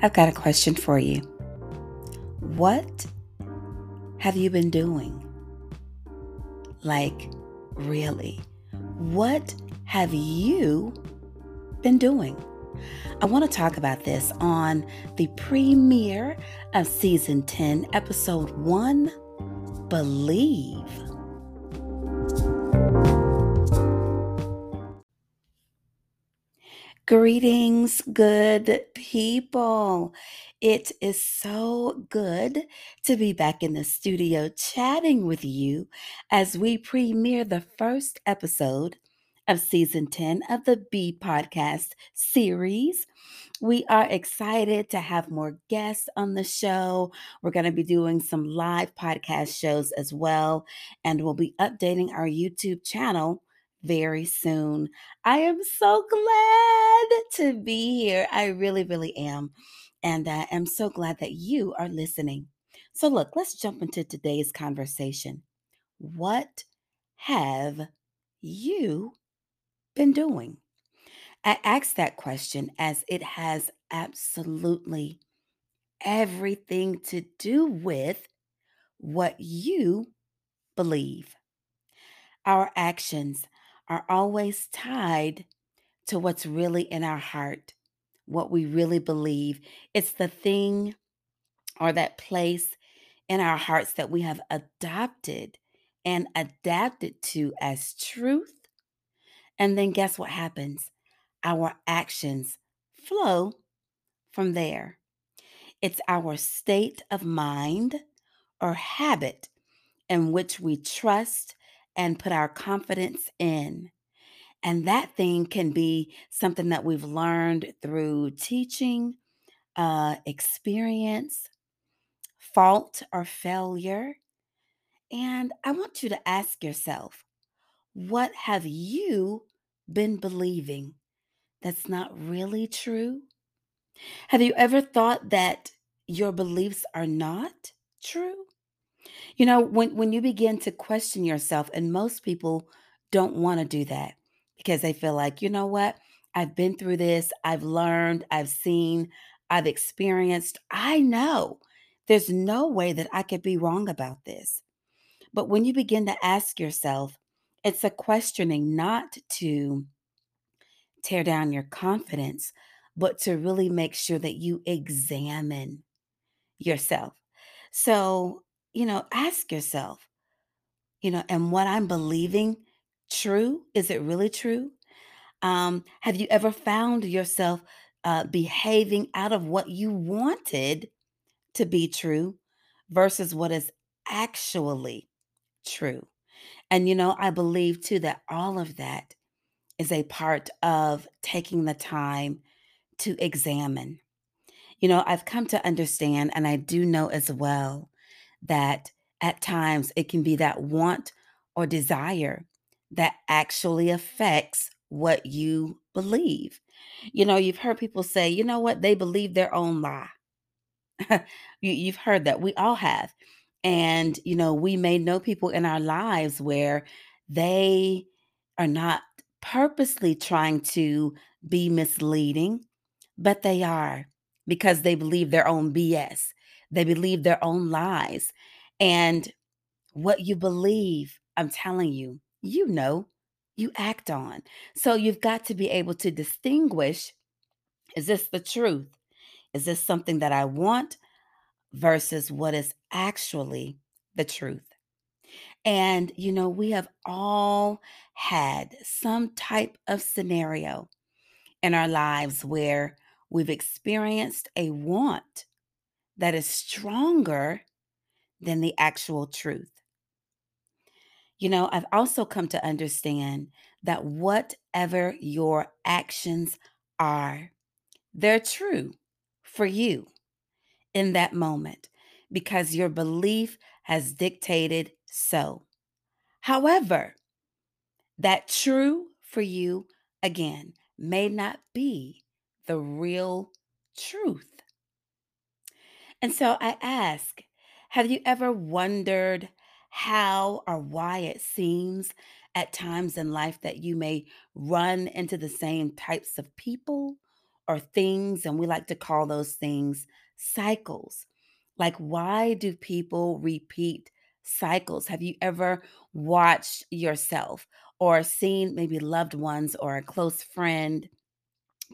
I've got a question for you. What have you been doing? Like, really? What have you been doing? I want to talk about this on the premiere of season 10, episode 1 Believe. Greetings, good people. It is so good to be back in the studio chatting with you as we premiere the first episode of season 10 of the B Podcast series. We are excited to have more guests on the show. We're going to be doing some live podcast shows as well, and we'll be updating our YouTube channel very soon. I am so glad to be here. I really, really am. And I am so glad that you are listening. So, look, let's jump into today's conversation. What have you been doing? I ask that question as it has absolutely everything to do with what you believe. Our actions are always tied to what's really in our heart, what we really believe. It's the thing or that place in our hearts that we have adopted and adapted to as truth. And then guess what happens? Our actions flow from there. It's our state of mind or habit in which we trust and put our confidence in. And that thing can be something that we've learned through teaching, uh, experience, fault or failure. And I want you to ask yourself what have you been believing that's not really true? Have you ever thought that your beliefs are not true? You know, when when you begin to question yourself, and most people don't want to do that because they feel like, you know what? I've been through this, I've learned, I've seen, I've experienced. I know there's no way that I could be wrong about this. But when you begin to ask yourself, it's a questioning not to tear down your confidence, but to really make sure that you examine yourself. So, you know, ask yourself, you know, and what I'm believing true? Is it really true? Um, have you ever found yourself uh, behaving out of what you wanted to be true versus what is actually true? And, you know, I believe too that all of that is a part of taking the time to examine. You know, I've come to understand, and I do know as well, that at times it can be that want or desire that actually affects what you believe. You know, you've heard people say, you know what, they believe their own lie. you, you've heard that. We all have. And, you know, we may know people in our lives where they are not purposely trying to be misleading, but they are because they believe their own BS. They believe their own lies. And what you believe, I'm telling you, you know, you act on. So you've got to be able to distinguish is this the truth? Is this something that I want versus what is actually the truth? And, you know, we have all had some type of scenario in our lives where we've experienced a want that is stronger than the actual truth. You know, I've also come to understand that whatever your actions are, they're true for you in that moment because your belief has dictated so. However, that true for you again may not be the real truth. And so I ask, have you ever wondered how or why it seems at times in life that you may run into the same types of people or things, and we like to call those things cycles. Like, why do people repeat cycles? Have you ever watched yourself or seen maybe loved ones or a close friend,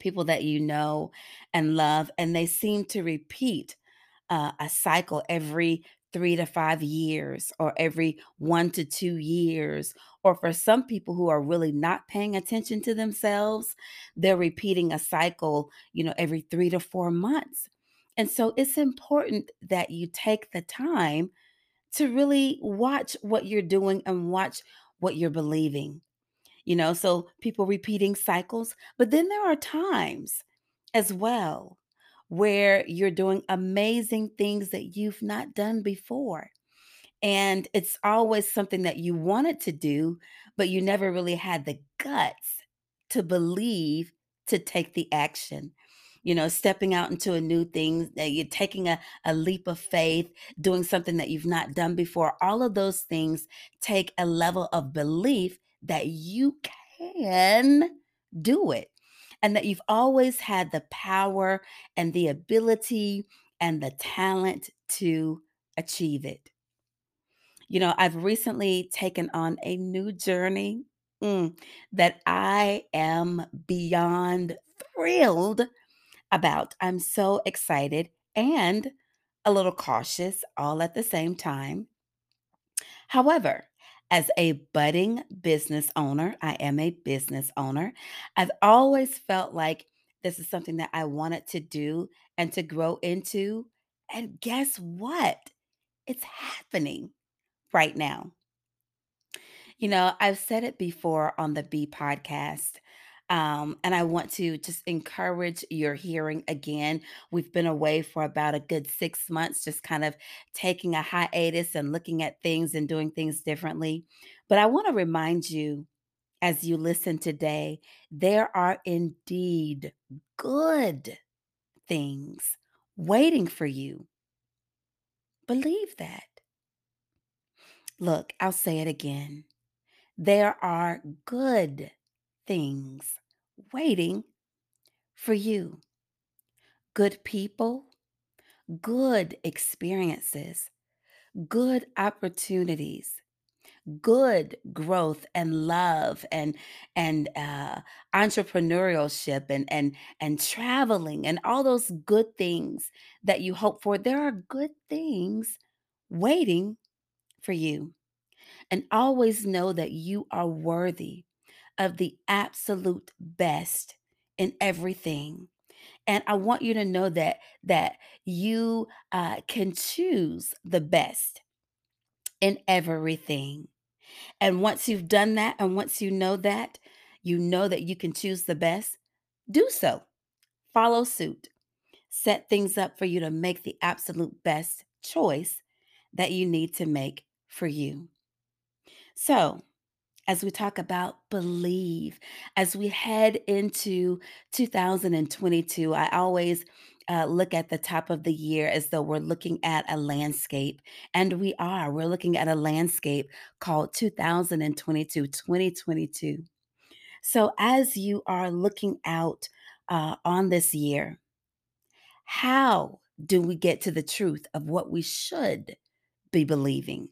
people that you know and love, and they seem to repeat uh, a cycle every three to five years or every one to two years. Or for some people who are really not paying attention to themselves, they're repeating a cycle, you know, every three to four months. And so it's important that you take the time to really watch what you're doing and watch what you're believing. You know, so people repeating cycles, but then there are times as well where you're doing amazing things that you've not done before. And it's always something that you wanted to do, but you never really had the guts to believe to take the action. You know, stepping out into a new thing, that you're taking a, a leap of faith, doing something that you've not done before. All of those things take a level of belief that you can do it and that you've always had the power and the ability and the talent to achieve it. You know, I've recently taken on a new journey mm, that I am beyond thrilled about. I'm so excited and a little cautious all at the same time. However, as a budding business owner, I am a business owner. I've always felt like this is something that I wanted to do and to grow into. And guess what? It's happening right now. You know, I've said it before on the B podcast. Um, and I want to just encourage your hearing again. We've been away for about a good six months, just kind of taking a hiatus and looking at things and doing things differently. But I want to remind you as you listen today, there are indeed good things waiting for you. Believe that. Look, I'll say it again. There are good things waiting for you. Good people, good experiences, good opportunities, good growth and love and and uh, entrepreneurship and and and traveling and all those good things that you hope for. There are good things waiting for you. And always know that you are worthy of the absolute best in everything. And I want you to know that that you uh, can choose the best in everything. And once you've done that, and once you know that, you know that you can choose the best, do so. Follow suit. Set things up for you to make the absolute best choice that you need to make for you. So, as we talk about believe, as we head into 2022, I always uh, look at the top of the year as though we're looking at a landscape. And we are. We're looking at a landscape called 2022, 2022. So as you are looking out uh, on this year, how do we get to the truth of what we should be believing?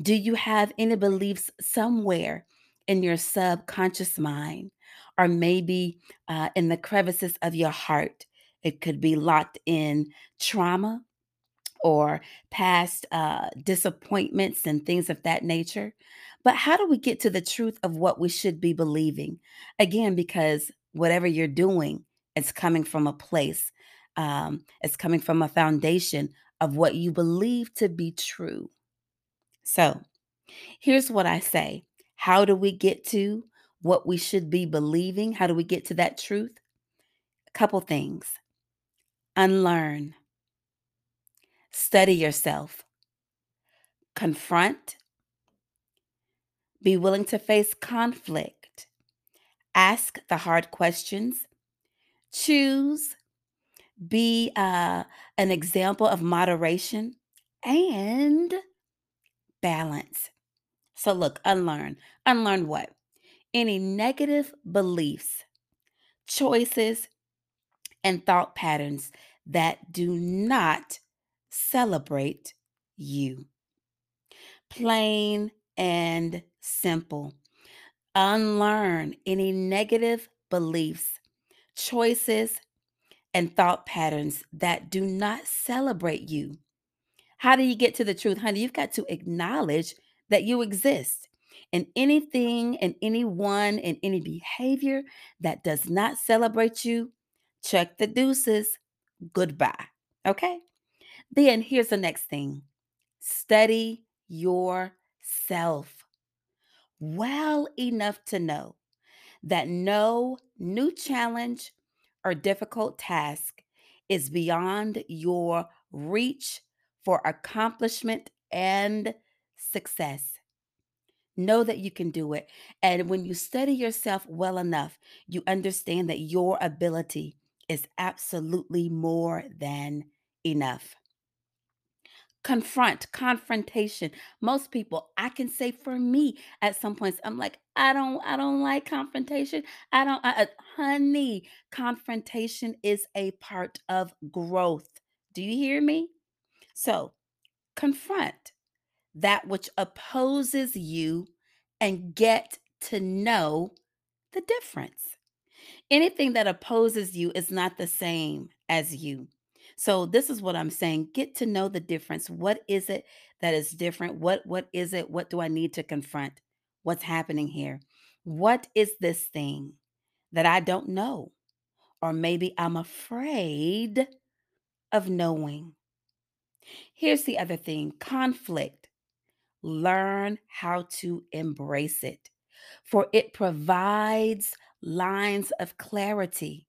Do you have any beliefs somewhere in your subconscious mind or maybe uh, in the crevices of your heart? It could be locked in trauma or past uh, disappointments and things of that nature. But how do we get to the truth of what we should be believing? Again, because whatever you're doing, it's coming from a place, um, it's coming from a foundation of what you believe to be true. So here's what I say How do we get to what we should be believing? How do we get to that truth? A couple things. Unlearn, study yourself, confront, be willing to face conflict, ask the hard questions, choose, be uh, an example of moderation, and balance. So, look, unlearn. Unlearn what? Any negative beliefs, choices, and thought patterns that do not celebrate you. Plain and simple. Unlearn any negative beliefs, choices, and thought patterns that do not celebrate you. How do you get to the truth, honey? You've got to acknowledge that you exist. And anything and anyone and any behavior that does not celebrate you, check the deuces. Goodbye. Okay? Then here's the next thing study yourself well enough to know that no new challenge or difficult task is beyond your reach for accomplishment and success. Know that you can do it. And when you study yourself well enough, you understand that your ability is absolutely more than enough. Confront, confrontation. Most people, I can say for me at some points, I'm like, I don't, I don't like confrontation. I don't, I, uh, honey, confrontation is a part of growth. Do you hear me? So confront that which opposes you and get to know the difference. Anything that opposes you is not the same as you. So this is what I'm saying, get to know the difference. What is it that is different? What what is it? What do I need to confront? What's happening here? What is this thing that I don't know? Or maybe I'm afraid of knowing. Here's the other thing conflict. Learn how to embrace it, for it provides lines of clarity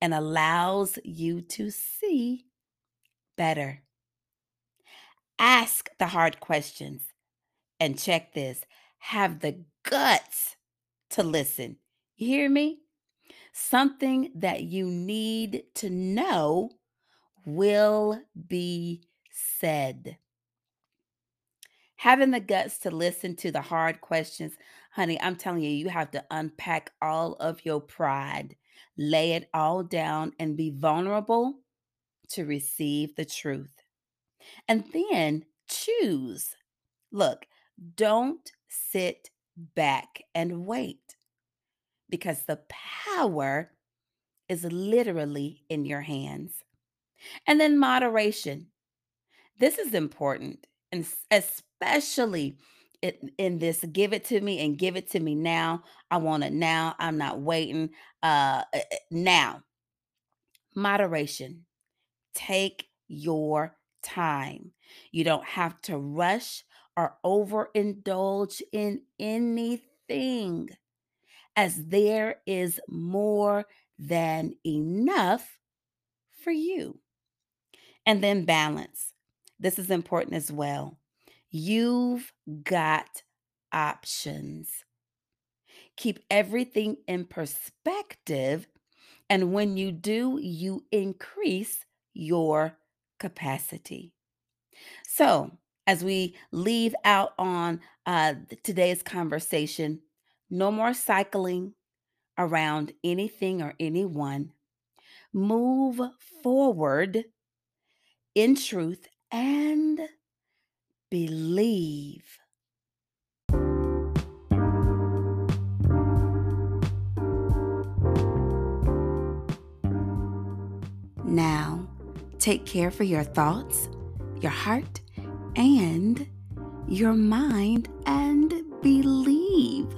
and allows you to see better. Ask the hard questions and check this have the guts to listen. You hear me? Something that you need to know will be said. Having the guts to listen to the hard questions, honey, I'm telling you, you have to unpack all of your pride, lay it all down, and be vulnerable to receive the truth. And then choose. Look, don't sit back and wait because the power is literally in your hands. And then moderation. This is important, and especially in, in this give it to me and give it to me now. I want it now. I'm not waiting. Uh, eh, eh, now, moderation. Take your time. You don't have to rush or overindulge in anything, as there is more than enough for you. And then balance. This is important as well. You've got options. Keep everything in perspective. And when you do, you increase your capacity. So, as we leave out on uh, today's conversation, no more cycling around anything or anyone. Move forward in truth and believe. Now, take care for your thoughts, your heart, and your mind, and believe.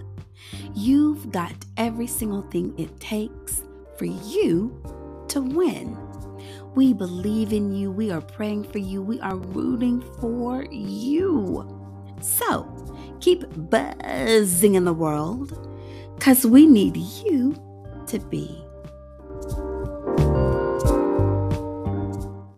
You've got every single thing it takes for you to win. We believe in you. We are praying for you. We are rooting for you. So keep buzzing in the world because we need you to be